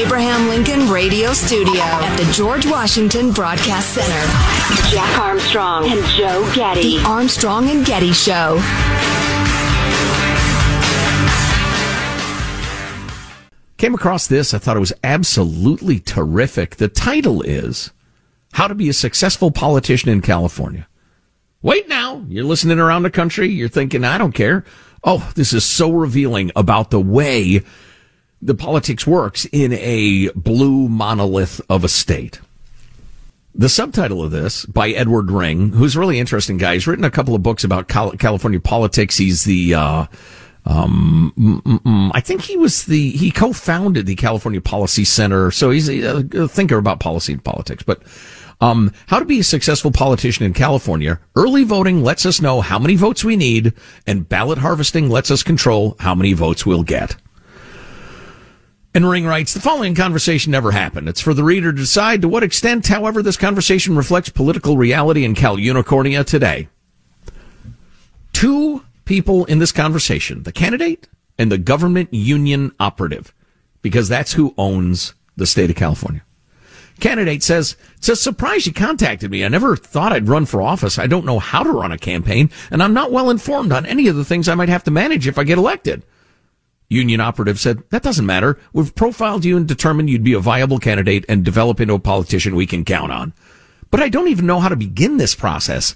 Abraham Lincoln Radio Studio at the George Washington Broadcast Center. Jack Armstrong and Joe Getty. The Armstrong and Getty Show. Came across this. I thought it was absolutely terrific. The title is How to Be a Successful Politician in California. Wait now. You're listening around the country. You're thinking, I don't care. Oh, this is so revealing about the way the politics works in a blue monolith of a state. The subtitle of this by Edward Ring, who's really interesting guy. He's written a couple of books about California politics. He's the, uh, um, mm, mm, mm, I think he was the, he co-founded the California Policy Center. So he's a, a thinker about policy and politics, but, um, how to be a successful politician in California. Early voting lets us know how many votes we need and ballot harvesting lets us control how many votes we'll get. And Ring writes, the following conversation never happened. It's for the reader to decide to what extent, however, this conversation reflects political reality in Cal Unicornia today. Two people in this conversation, the candidate and the government union operative, because that's who owns the state of California. Candidate says, it's a surprise you contacted me. I never thought I'd run for office. I don't know how to run a campaign, and I'm not well informed on any of the things I might have to manage if I get elected. Union operative said, that doesn't matter. We've profiled you and determined you'd be a viable candidate and develop into a politician we can count on. But I don't even know how to begin this process.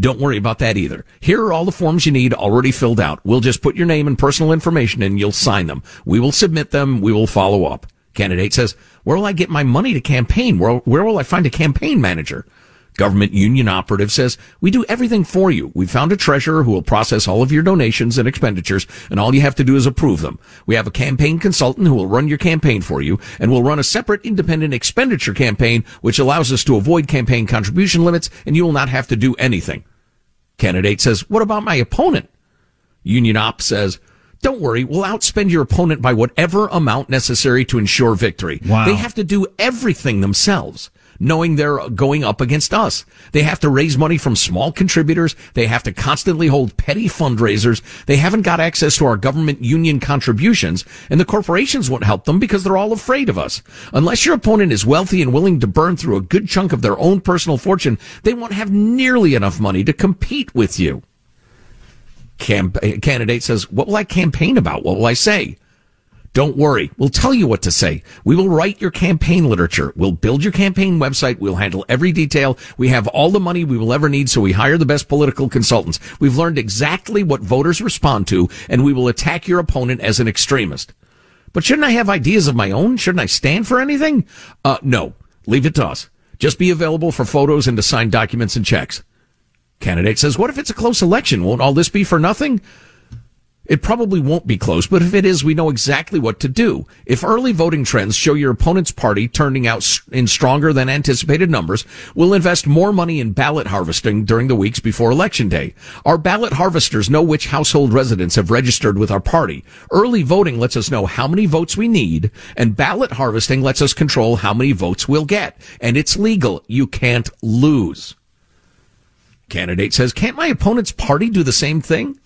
Don't worry about that either. Here are all the forms you need already filled out. We'll just put your name and personal information and you'll sign them. We will submit them. We will follow up. Candidate says, where will I get my money to campaign? Where, where will I find a campaign manager? Government union operative says, we do everything for you. We found a treasurer who will process all of your donations and expenditures, and all you have to do is approve them. We have a campaign consultant who will run your campaign for you, and will run a separate independent expenditure campaign, which allows us to avoid campaign contribution limits, and you will not have to do anything. Candidate says, what about my opponent? Union op says, don't worry, we'll outspend your opponent by whatever amount necessary to ensure victory. Wow. They have to do everything themselves knowing they're going up against us. They have to raise money from small contributors. They have to constantly hold petty fundraisers. They haven't got access to our government union contributions and the corporations won't help them because they're all afraid of us. Unless your opponent is wealthy and willing to burn through a good chunk of their own personal fortune, they won't have nearly enough money to compete with you. Camp- candidate says, what will I campaign about? What will I say? Don't worry. We'll tell you what to say. We will write your campaign literature. We'll build your campaign website. We'll handle every detail. We have all the money we will ever need, so we hire the best political consultants. We've learned exactly what voters respond to, and we will attack your opponent as an extremist. But shouldn't I have ideas of my own? Shouldn't I stand for anything? Uh, no. Leave it to us. Just be available for photos and to sign documents and checks. Candidate says, what if it's a close election? Won't all this be for nothing? It probably won't be close, but if it is, we know exactly what to do. If early voting trends show your opponent's party turning out in stronger than anticipated numbers, we'll invest more money in ballot harvesting during the weeks before election day. Our ballot harvesters know which household residents have registered with our party. Early voting lets us know how many votes we need, and ballot harvesting lets us control how many votes we'll get. And it's legal. You can't lose. Candidate says, can't my opponent's party do the same thing?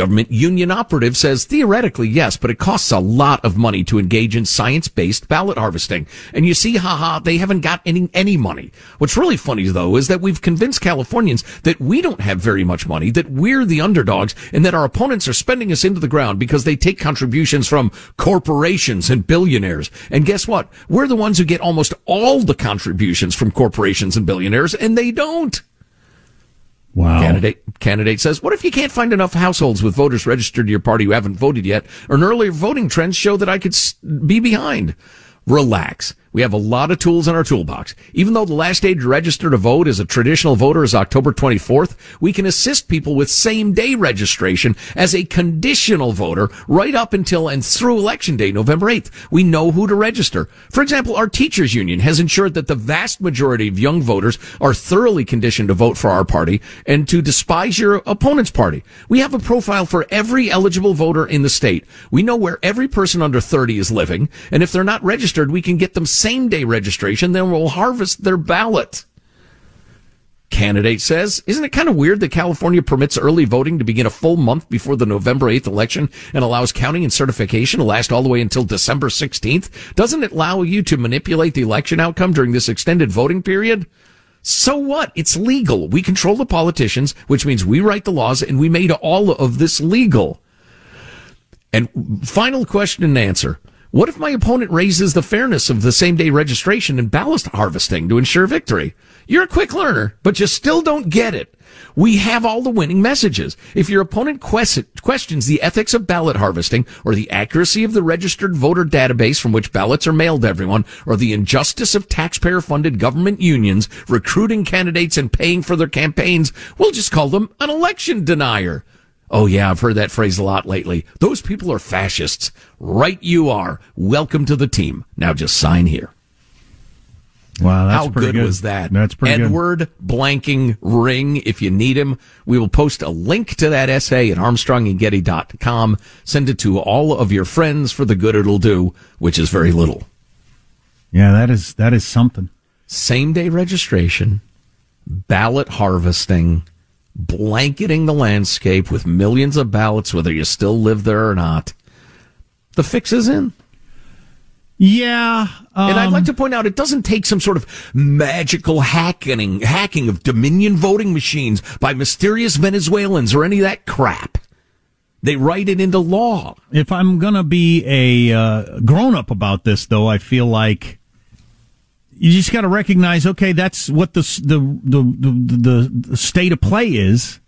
Government union operative says theoretically yes, but it costs a lot of money to engage in science-based ballot harvesting. And you see, haha, they haven't got any, any money. What's really funny though is that we've convinced Californians that we don't have very much money, that we're the underdogs, and that our opponents are spending us into the ground because they take contributions from corporations and billionaires. And guess what? We're the ones who get almost all the contributions from corporations and billionaires, and they don't. Wow. Candidate candidate says, "What if you can't find enough households with voters registered to your party who haven't voted yet, or an earlier voting trends show that I could be behind?" Relax. We have a lot of tools in our toolbox. Even though the last day to register to vote as a traditional voter is October 24th, we can assist people with same day registration as a conditional voter right up until and through election day, November 8th. We know who to register. For example, our teachers union has ensured that the vast majority of young voters are thoroughly conditioned to vote for our party and to despise your opponent's party. We have a profile for every eligible voter in the state. We know where every person under 30 is living, and if they're not registered, we can get them same day registration, then we'll harvest their ballot. candidate says, isn't it kind of weird that California permits early voting to begin a full month before the November 8th election and allows counting and certification to last all the way until December 16th? Doesn't it allow you to manipulate the election outcome during this extended voting period? So what? It's legal. We control the politicians, which means we write the laws and we made all of this legal. And final question and answer. What if my opponent raises the fairness of the same day registration and ballot harvesting to ensure victory? You're a quick learner, but you still don't get it. We have all the winning messages. If your opponent questions the ethics of ballot harvesting or the accuracy of the registered voter database from which ballots are mailed to everyone or the injustice of taxpayer funded government unions recruiting candidates and paying for their campaigns, we'll just call them an election denier. Oh yeah, I've heard that phrase a lot lately. Those people are fascists. Right you are. Welcome to the team. Now just sign here. Wow, that's How pretty good, was that? That's pretty good. Edward good. blanking ring if you need him. We will post a link to that essay at armstrongandgetty.com. Send it to all of your friends for the good it'll do, which is very little. Yeah, that is that is something. Same day registration, ballot harvesting, blanketing the landscape with millions of ballots, whether you still live there or not. The fix is in. Yeah, um, And I'd like to point out it doesn't take some sort of magical hacking hacking of Dominion voting machines by mysterious Venezuelans or any of that crap. They write it into law. if I'm gonna be a uh, grown up about this, though, I feel like you just got to recognize, okay, that's what the the the the, the, state of play is,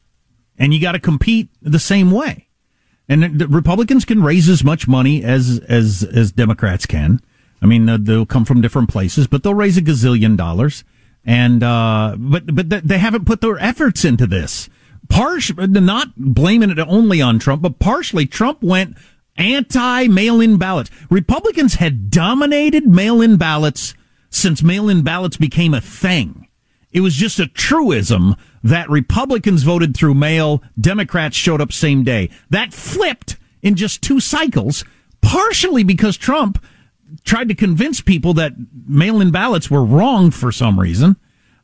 and you got to compete the same way. And the Republicans can raise as much money as as as Democrats can. I mean, they'll come from different places, but they'll raise a gazillion dollars. And uh, but but they haven't put their efforts into this. Partially, not blaming it only on Trump, but partially Trump went anti mail-in ballots. Republicans had dominated mail-in ballots since mail-in ballots became a thing. It was just a truism that Republicans voted through mail, Democrats showed up same day. That flipped in just two cycles, partially because Trump tried to convince people that mail-in ballots were wrong for some reason.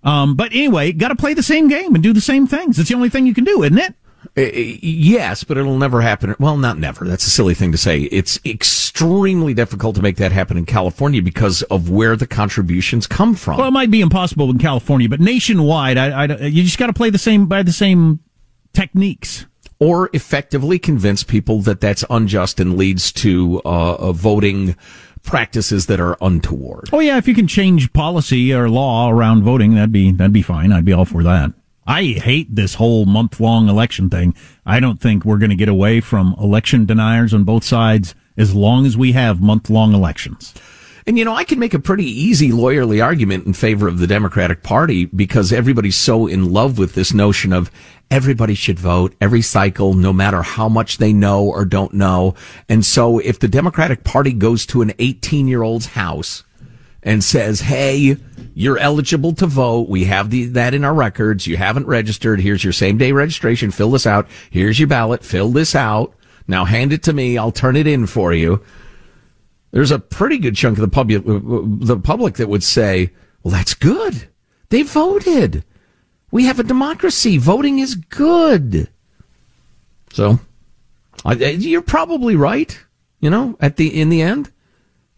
Um, but anyway, got to play the same game and do the same things. It's the only thing you can do, isn't it? Uh, Yes, but it'll never happen. Well, not never. That's a silly thing to say. It's extremely difficult to make that happen in California because of where the contributions come from. Well, it might be impossible in California, but nationwide, I, I, you just got to play the same by the same techniques. or effectively convince people that that's unjust and leads to uh, uh, voting practices that are untoward. Oh yeah, if you can change policy or law around voting, that'd be that'd be fine. I'd be all for that. I hate this whole month long election thing. I don't think we're going to get away from election deniers on both sides as long as we have month long elections. And you know, I can make a pretty easy lawyerly argument in favor of the Democratic Party because everybody's so in love with this notion of everybody should vote every cycle, no matter how much they know or don't know. And so if the Democratic Party goes to an 18 year old's house and says, Hey, you're eligible to vote. We have the, that in our records. You haven't registered. Here's your same day registration. Fill this out. Here's your ballot. Fill this out. Now hand it to me. I'll turn it in for you there's a pretty good chunk of the public, the public that would say, well, that's good. They voted. We have a democracy. Voting is good. So I, you're probably right. You know, at the, in the end,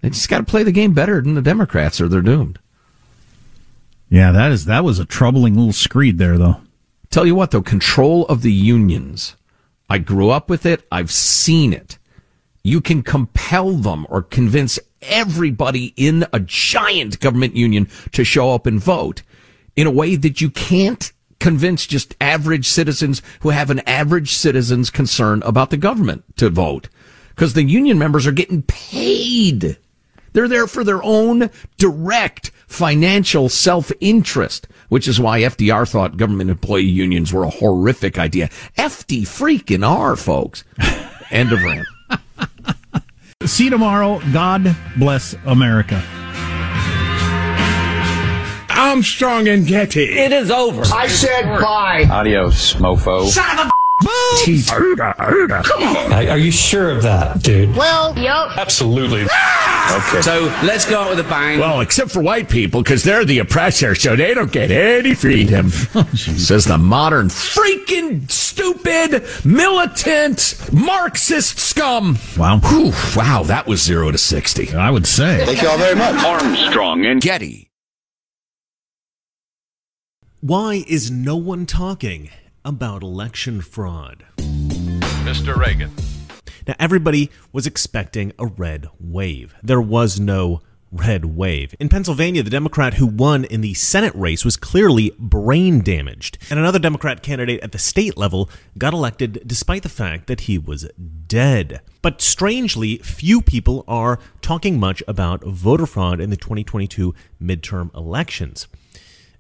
they just got to play the game better than the Democrats or they're doomed. Yeah, that is that was a troubling little screed there, though. Tell you what though, control of the unions. I grew up with it. I've seen it. You can compel them or convince everybody in a giant government union to show up and vote in a way that you can't convince just average citizens who have an average citizen's concern about the government to vote. Because the union members are getting paid. They're there for their own direct financial self-interest, which is why FDR thought government employee unions were a horrific idea. FD freaking R, folks. End of rant. See you tomorrow. God bless America. Armstrong and Getty. It is over. I said bye. Adios, mofo. Son of a Are you sure of that, dude? Well, yep. Absolutely. Ah! Okay. So let's go out with a bang. Well, except for white people, because they're the oppressor, so they don't get any freedom. Says the modern, freaking stupid, militant, Marxist scum. Wow. Whew, wow, that was zero to 60. I would say. Thank you all very much. Armstrong and Getty. Why is no one talking about election fraud? Mr. Reagan. Now, everybody was expecting a red wave. There was no red wave. In Pennsylvania, the Democrat who won in the Senate race was clearly brain damaged, and another Democrat candidate at the state level got elected despite the fact that he was dead. But strangely, few people are talking much about voter fraud in the 2022 midterm elections.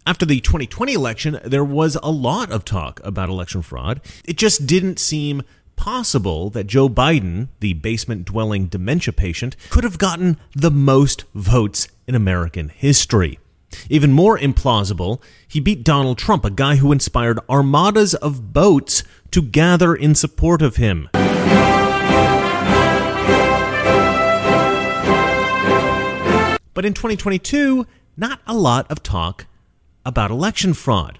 After the 2020 election, there was a lot of talk about election fraud. It just didn't seem possible that Joe Biden, the basement dwelling dementia patient, could have gotten the most votes in American history. Even more implausible, he beat Donald Trump, a guy who inspired armadas of boats to gather in support of him. But in 2022, not a lot of talk about election fraud.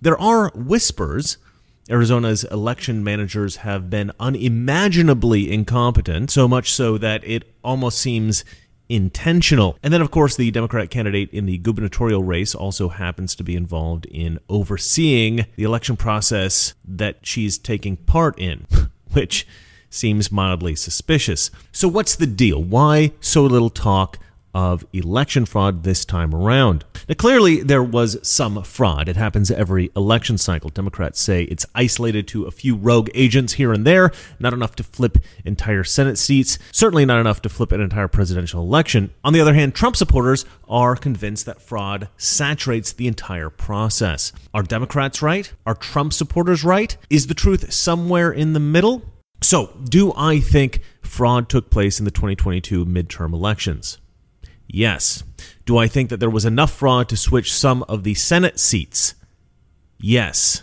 There are whispers. Arizona's election managers have been unimaginably incompetent, so much so that it almost seems intentional. And then, of course, the Democrat candidate in the gubernatorial race also happens to be involved in overseeing the election process that she's taking part in, which seems mildly suspicious. So, what's the deal? Why so little talk of election fraud this time around. Now, clearly, there was some fraud. It happens every election cycle. Democrats say it's isolated to a few rogue agents here and there, not enough to flip entire Senate seats, certainly not enough to flip an entire presidential election. On the other hand, Trump supporters are convinced that fraud saturates the entire process. Are Democrats right? Are Trump supporters right? Is the truth somewhere in the middle? So, do I think fraud took place in the 2022 midterm elections? Yes. Do I think that there was enough fraud to switch some of the Senate seats? Yes.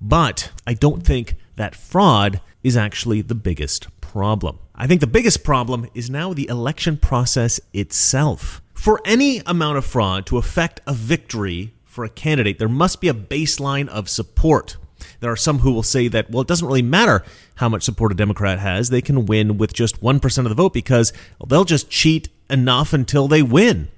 But I don't think that fraud is actually the biggest problem. I think the biggest problem is now the election process itself. For any amount of fraud to affect a victory for a candidate, there must be a baseline of support. There are some who will say that, well, it doesn't really matter how much support a Democrat has. They can win with just 1% of the vote because they'll just cheat enough until they win.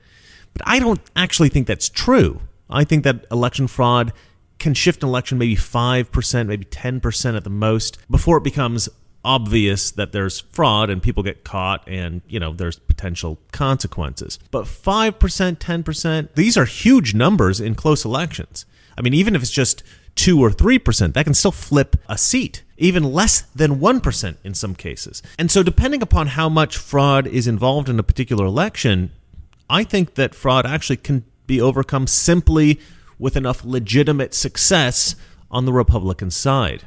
But I don't actually think that's true. I think that election fraud can shift an election maybe 5%, maybe 10% at the most before it becomes obvious that there's fraud and people get caught and, you know, there's potential consequences. But 5%, 10%, these are huge numbers in close elections. I mean, even if it's just 2 or 3%, that can still flip a seat, even less than 1% in some cases. And so, depending upon how much fraud is involved in a particular election, I think that fraud actually can be overcome simply with enough legitimate success on the Republican side.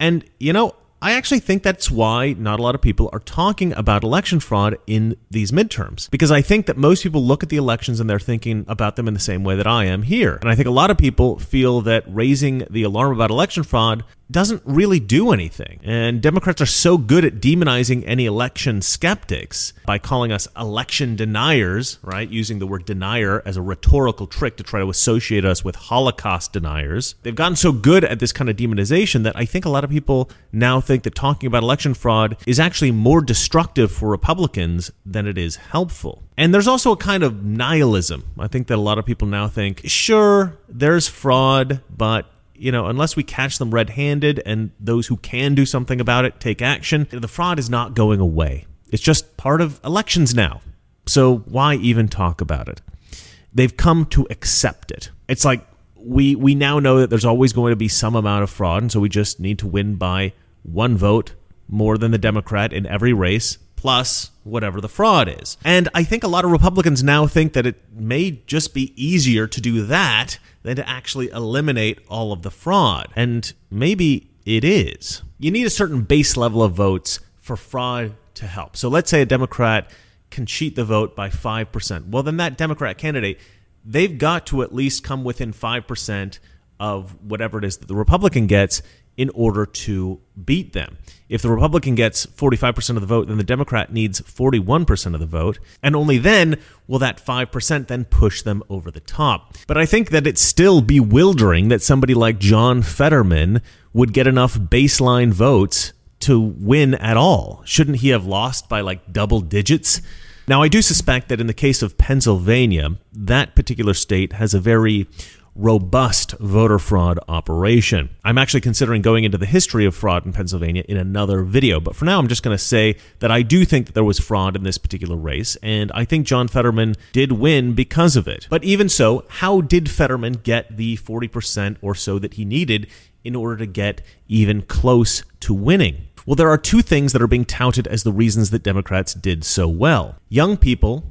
And, you know, I actually think that's why not a lot of people are talking about election fraud in these midterms. Because I think that most people look at the elections and they're thinking about them in the same way that I am here. And I think a lot of people feel that raising the alarm about election fraud doesn't really do anything. And Democrats are so good at demonizing any election skeptics by calling us election deniers, right? Using the word denier as a rhetorical trick to try to associate us with Holocaust deniers. They've gotten so good at this kind of demonization that I think a lot of people now think that talking about election fraud is actually more destructive for Republicans than it is helpful. And there's also a kind of nihilism. I think that a lot of people now think, sure, there's fraud, but you know, unless we catch them red handed and those who can do something about it take action, the fraud is not going away. It's just part of elections now. So why even talk about it? They've come to accept it. It's like we we now know that there's always going to be some amount of fraud, and so we just need to win by one vote more than the Democrat in every race, plus whatever the fraud is. And I think a lot of Republicans now think that it may just be easier to do that than to actually eliminate all of the fraud. And maybe it is. You need a certain base level of votes for fraud to help. So let's say a Democrat can cheat the vote by 5%. Well, then that Democrat candidate, they've got to at least come within 5% of whatever it is that the Republican gets in order to beat them. If the Republican gets 45% of the vote, then the Democrat needs 41% of the vote. And only then will that 5% then push them over the top. But I think that it's still bewildering that somebody like John Fetterman would get enough baseline votes to win at all. Shouldn't he have lost by like double digits? Now, I do suspect that in the case of Pennsylvania, that particular state has a very robust voter fraud operation. I'm actually considering going into the history of fraud in Pennsylvania in another video, but for now I'm just going to say that I do think that there was fraud in this particular race, and I think John Fetterman did win because of it. But even so, how did Fetterman get the 40% or so that he needed in order to get even close to winning? Well, there are two things that are being touted as the reasons that Democrats did so well. Young people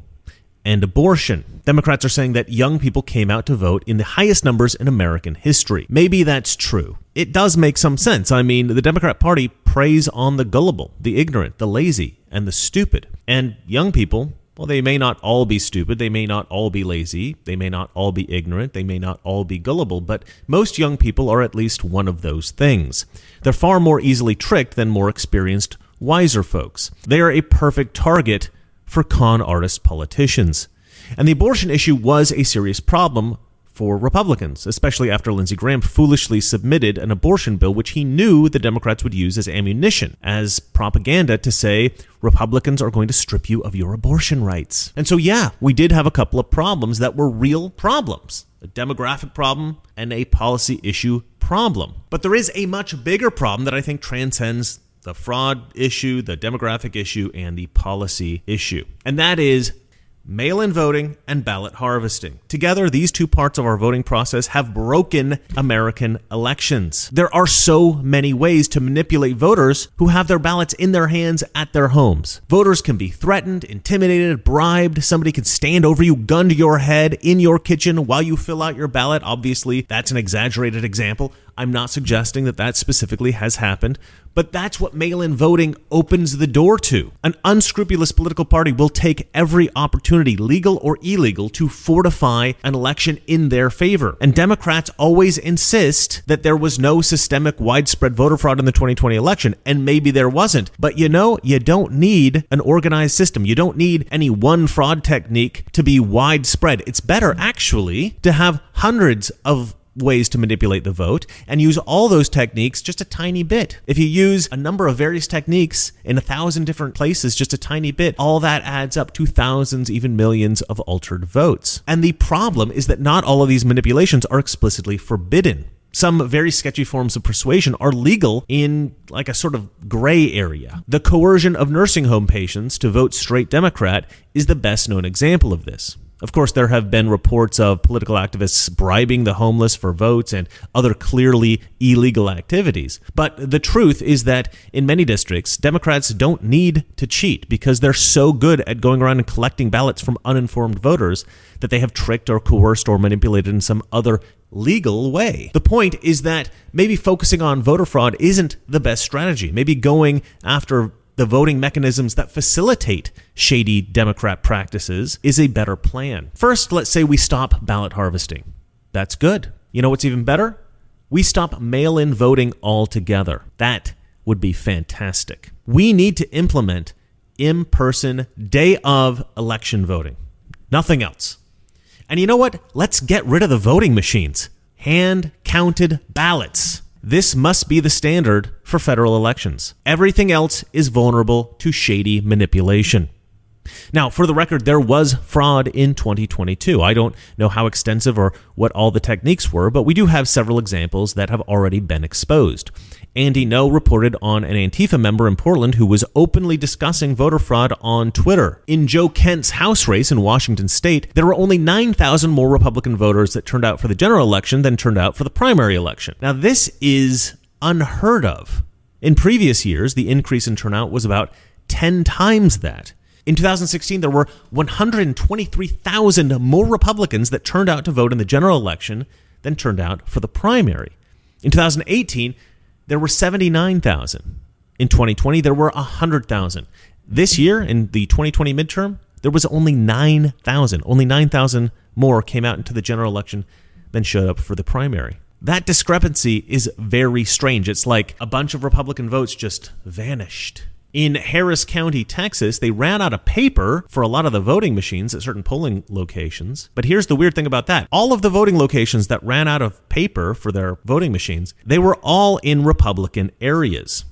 and abortion. Democrats are saying that young people came out to vote in the highest numbers in American history. Maybe that's true. It does make some sense. I mean, the Democrat Party preys on the gullible, the ignorant, the lazy, and the stupid. And young people, well, they may not all be stupid, they may not all be lazy, they may not all be ignorant, they may not all be gullible, but most young people are at least one of those things. They're far more easily tricked than more experienced, wiser folks. They are a perfect target for con artist politicians. And the abortion issue was a serious problem for Republicans, especially after Lindsey Graham foolishly submitted an abortion bill which he knew the Democrats would use as ammunition, as propaganda to say Republicans are going to strip you of your abortion rights. And so, yeah, we did have a couple of problems that were real problems a demographic problem and a policy issue problem. But there is a much bigger problem that I think transcends the fraud issue, the demographic issue, and the policy issue. And that is mail in voting and ballot harvesting. Together, these two parts of our voting process have broken American elections. There are so many ways to manipulate voters who have their ballots in their hands at their homes. Voters can be threatened, intimidated, bribed. Somebody can stand over you, gun to your head in your kitchen while you fill out your ballot. Obviously, that's an exaggerated example. I'm not suggesting that that specifically has happened, but that's what mail in voting opens the door to. An unscrupulous political party will take every opportunity, legal or illegal, to fortify an election in their favor. And Democrats always insist that there was no systemic widespread voter fraud in the 2020 election, and maybe there wasn't. But you know, you don't need an organized system. You don't need any one fraud technique to be widespread. It's better, actually, to have hundreds of ways to manipulate the vote and use all those techniques just a tiny bit. If you use a number of various techniques in a thousand different places, just a tiny bit, all that adds up to thousands, even millions of altered votes. And the problem is that not all of these manipulations are explicitly forbidden. Some very sketchy forms of persuasion are legal in like a sort of gray area. The coercion of nursing home patients to vote straight Democrat is the best known example of this. Of course, there have been reports of political activists bribing the homeless for votes and other clearly illegal activities. But the truth is that in many districts, Democrats don't need to cheat because they're so good at going around and collecting ballots from uninformed voters that they have tricked or coerced or manipulated in some other legal way. The point is that maybe focusing on voter fraud isn't the best strategy. Maybe going after the voting mechanisms that facilitate shady Democrat practices is a better plan. First, let's say we stop ballot harvesting. That's good. You know what's even better? We stop mail in voting altogether. That would be fantastic. We need to implement in person day of election voting. Nothing else. And you know what? Let's get rid of the voting machines. Hand counted ballots. This must be the standard for federal elections. Everything else is vulnerable to shady manipulation. Now, for the record, there was fraud in 2022. I don't know how extensive or what all the techniques were, but we do have several examples that have already been exposed. Andy Ngo reported on an Antifa member in Portland who was openly discussing voter fraud on Twitter. In Joe Kent's House race in Washington state, there were only 9,000 more Republican voters that turned out for the general election than turned out for the primary election. Now, this is unheard of. In previous years, the increase in turnout was about 10 times that. In 2016, there were 123,000 more Republicans that turned out to vote in the general election than turned out for the primary. In 2018, there were 79,000. In 2020, there were 100,000. This year, in the 2020 midterm, there was only 9,000. Only 9,000 more came out into the general election than showed up for the primary. That discrepancy is very strange. It's like a bunch of Republican votes just vanished. In Harris County, Texas, they ran out of paper for a lot of the voting machines at certain polling locations. But here's the weird thing about that. All of the voting locations that ran out of paper for their voting machines, they were all in Republican areas.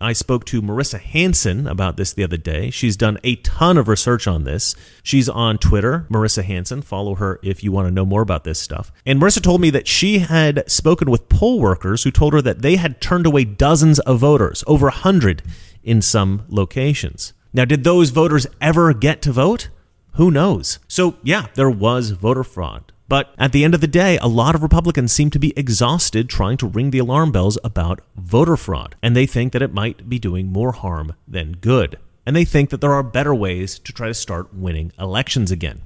I spoke to Marissa Hanson about this the other day. She's done a ton of research on this. She's on Twitter, Marissa Hanson. Follow her if you want to know more about this stuff. And Marissa told me that she had spoken with poll workers who told her that they had turned away dozens of voters, over a hundred in some locations. Now, did those voters ever get to vote? Who knows? So, yeah, there was voter fraud. But at the end of the day, a lot of Republicans seem to be exhausted trying to ring the alarm bells about voter fraud, and they think that it might be doing more harm than good. And they think that there are better ways to try to start winning elections again.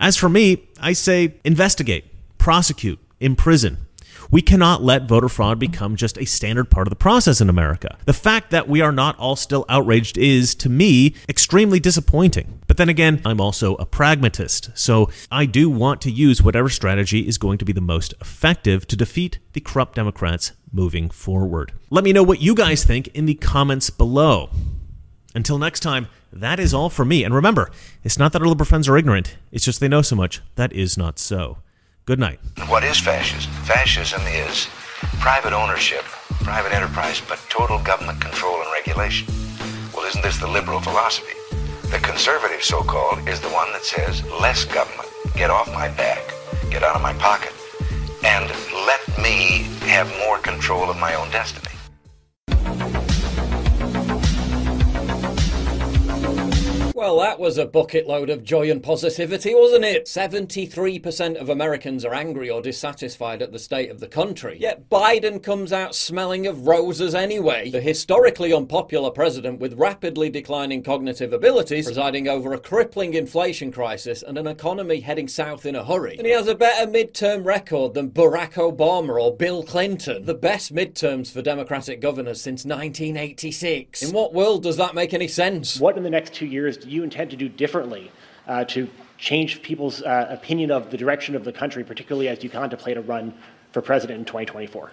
As for me, I say investigate, prosecute, imprison. We cannot let voter fraud become just a standard part of the process in America. The fact that we are not all still outraged is, to me, extremely disappointing. But then again, I'm also a pragmatist, so I do want to use whatever strategy is going to be the most effective to defeat the corrupt Democrats moving forward. Let me know what you guys think in the comments below. Until next time, that is all for me. And remember, it's not that our liberal friends are ignorant, it's just they know so much. That is not so. Good night. What is fascism? Fascism is private ownership, private enterprise, but total government control and regulation. Well, isn't this the liberal philosophy? The conservative, so called, is the one that says less government, get off my back, get out of my pocket, and let me have more control of my own destiny. Well, that was a bucket load of joy and positivity, wasn't it? 73% of Americans are angry or dissatisfied at the state of the country. Yet Biden comes out smelling of roses anyway. The historically unpopular president with rapidly declining cognitive abilities, presiding over a crippling inflation crisis and an economy heading south in a hurry. And he has a better midterm record than Barack Obama or Bill Clinton. The best midterms for Democratic governors since 1986. In what world does that make any sense? What in the next two years do you intend to do differently uh, to change people's uh, opinion of the direction of the country, particularly as you contemplate a run for president in 2024?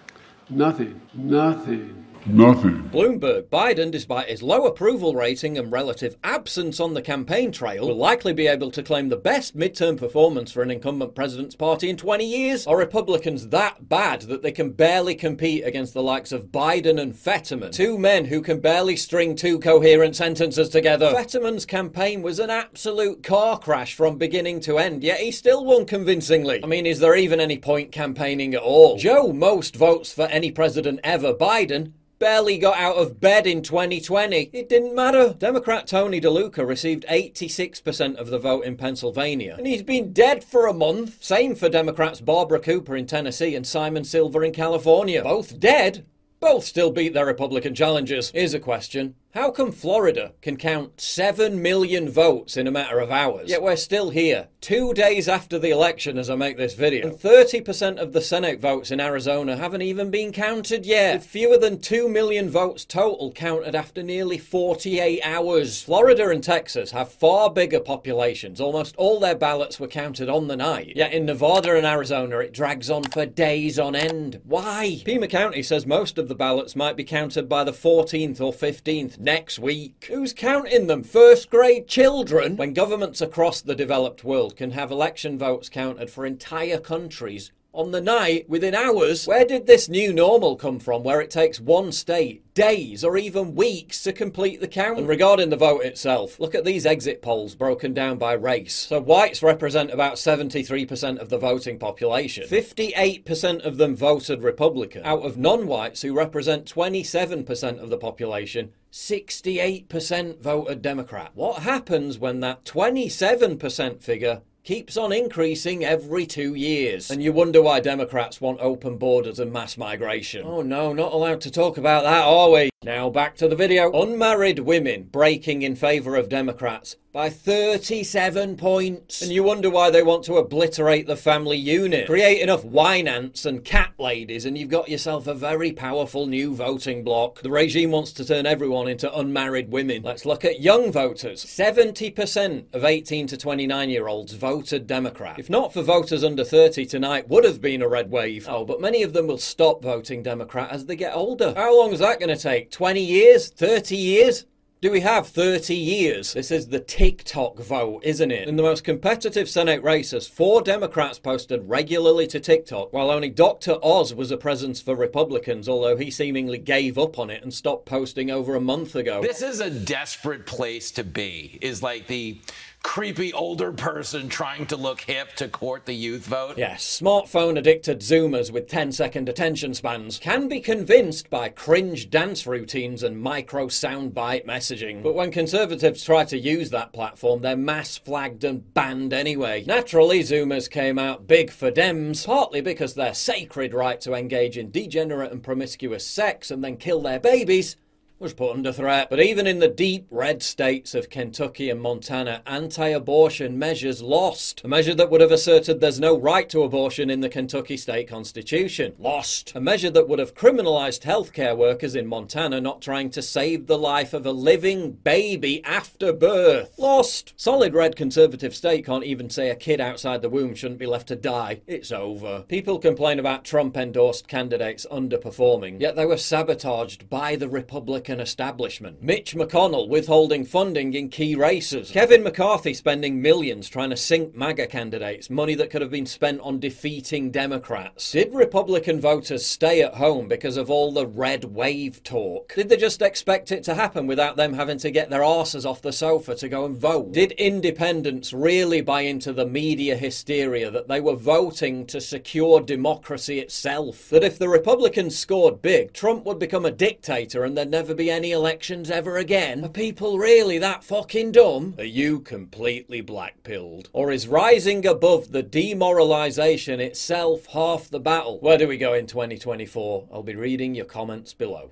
Nothing. Nothing. Nothing. Bloomberg Biden, despite his low approval rating and relative absence on the campaign trail, will likely be able to claim the best midterm performance for an incumbent president's party in 20 years. Are Republicans that bad that they can barely compete against the likes of Biden and Fetterman? Two men who can barely string two coherent sentences together. Fetterman's campaign was an absolute car crash from beginning to end, yet he still won convincingly. I mean, is there even any point campaigning at all? Joe most votes for any president ever. Biden barely got out of bed in 2020. It didn't matter. Democrat Tony DeLuca received 86% of the vote in Pennsylvania, and he's been dead for a month. Same for Democrats Barbara Cooper in Tennessee and Simon Silver in California. Both dead, both still beat their Republican challengers. Here's a question. How come Florida can count 7 million votes in a matter of hours? Yet we're still here, two days after the election as I make this video. And 30% of the Senate votes in Arizona haven't even been counted yet. With fewer than 2 million votes total counted after nearly 48 hours. Florida and Texas have far bigger populations. Almost all their ballots were counted on the night. Yet in Nevada and Arizona, it drags on for days on end. Why? Pima County says most of the ballots might be counted by the 14th or 15th next week. Who's counting them? First grade children? When governments across the developed world can have election votes counted for entire countries on the night within hours. Where did this new normal come from where it takes one state days or even weeks to complete the count? And regarding the vote itself, look at these exit polls broken down by race. So whites represent about 73% of the voting population. 58% of them voted Republican. Out of non-whites who represent 27% of the population, 68% voted Democrat. What happens when that 27% figure keeps on increasing every two years. And you wonder why Democrats want open borders and mass migration. Oh no, not allowed to talk about that, are we? Now back to the video. Unmarried women breaking in favour of Democrats by 37 points. And you wonder why they want to obliterate the family unit. Create enough wine ants and cat ladies, and you've got yourself a very powerful new voting bloc. The regime wants to turn everyone into unmarried women. Let's look at young voters. 70% of 18 to 29 year olds voted Democrat. If not for voters under 30 tonight, would have been a red wave. Oh, but many of them will stop voting Democrat as they get older. How long is that going to take? 20 years? 30 years? Do we have 30 years? This is the TikTok vote, isn't it? In the most competitive Senate races, four Democrats posted regularly to TikTok, while only Dr. Oz was a presence for Republicans, although he seemingly gave up on it and stopped posting over a month ago. This is a desperate place to be, is like the creepy older person trying to look hip to court the youth vote. Yes, smartphone addicted Zoomers with 10 second attention spans can be convinced by cringe dance routines and micro soundbite messaging. But when conservatives try to use that platform, they're mass flagged and banned anyway. Naturally, Zoomers came out big for Dems, partly because their sacred right to engage in degenerate and promiscuous sex and then kill their babies was put under threat. But even in the deep red states of Kentucky and Montana, anti abortion measures lost. A measure that would have asserted there's no right to abortion in the Kentucky state constitution. Lost. A measure that would have criminalized healthcare workers in Montana not trying to save the life of a living baby after birth. Lost. Solid red conservative state can't even say a kid outside the womb shouldn't be left to die. It's over. People complain about Trump endorsed candidates underperforming, yet they were sabotaged by the Republican establishment. Mitch McConnell withholding funding in key races. Kevin McCarthy spending millions trying to sink MAGA candidates, money that could have been spent on defeating Democrats. Did Republican voters stay at home because of all the red wave talk? Did they just expect it to happen without them having to get their asses off the sofa to go and vote? Did independents really buy into the media hysteria that they were voting to secure democracy itself? That if the Republicans scored big, Trump would become a dictator and there'd never be any elections ever again? Are people really that fucking dumb? Are you completely blackpilled? Or is rising above the demoralization itself half the battle? Where do we go in 2024? I'll be reading your comments below.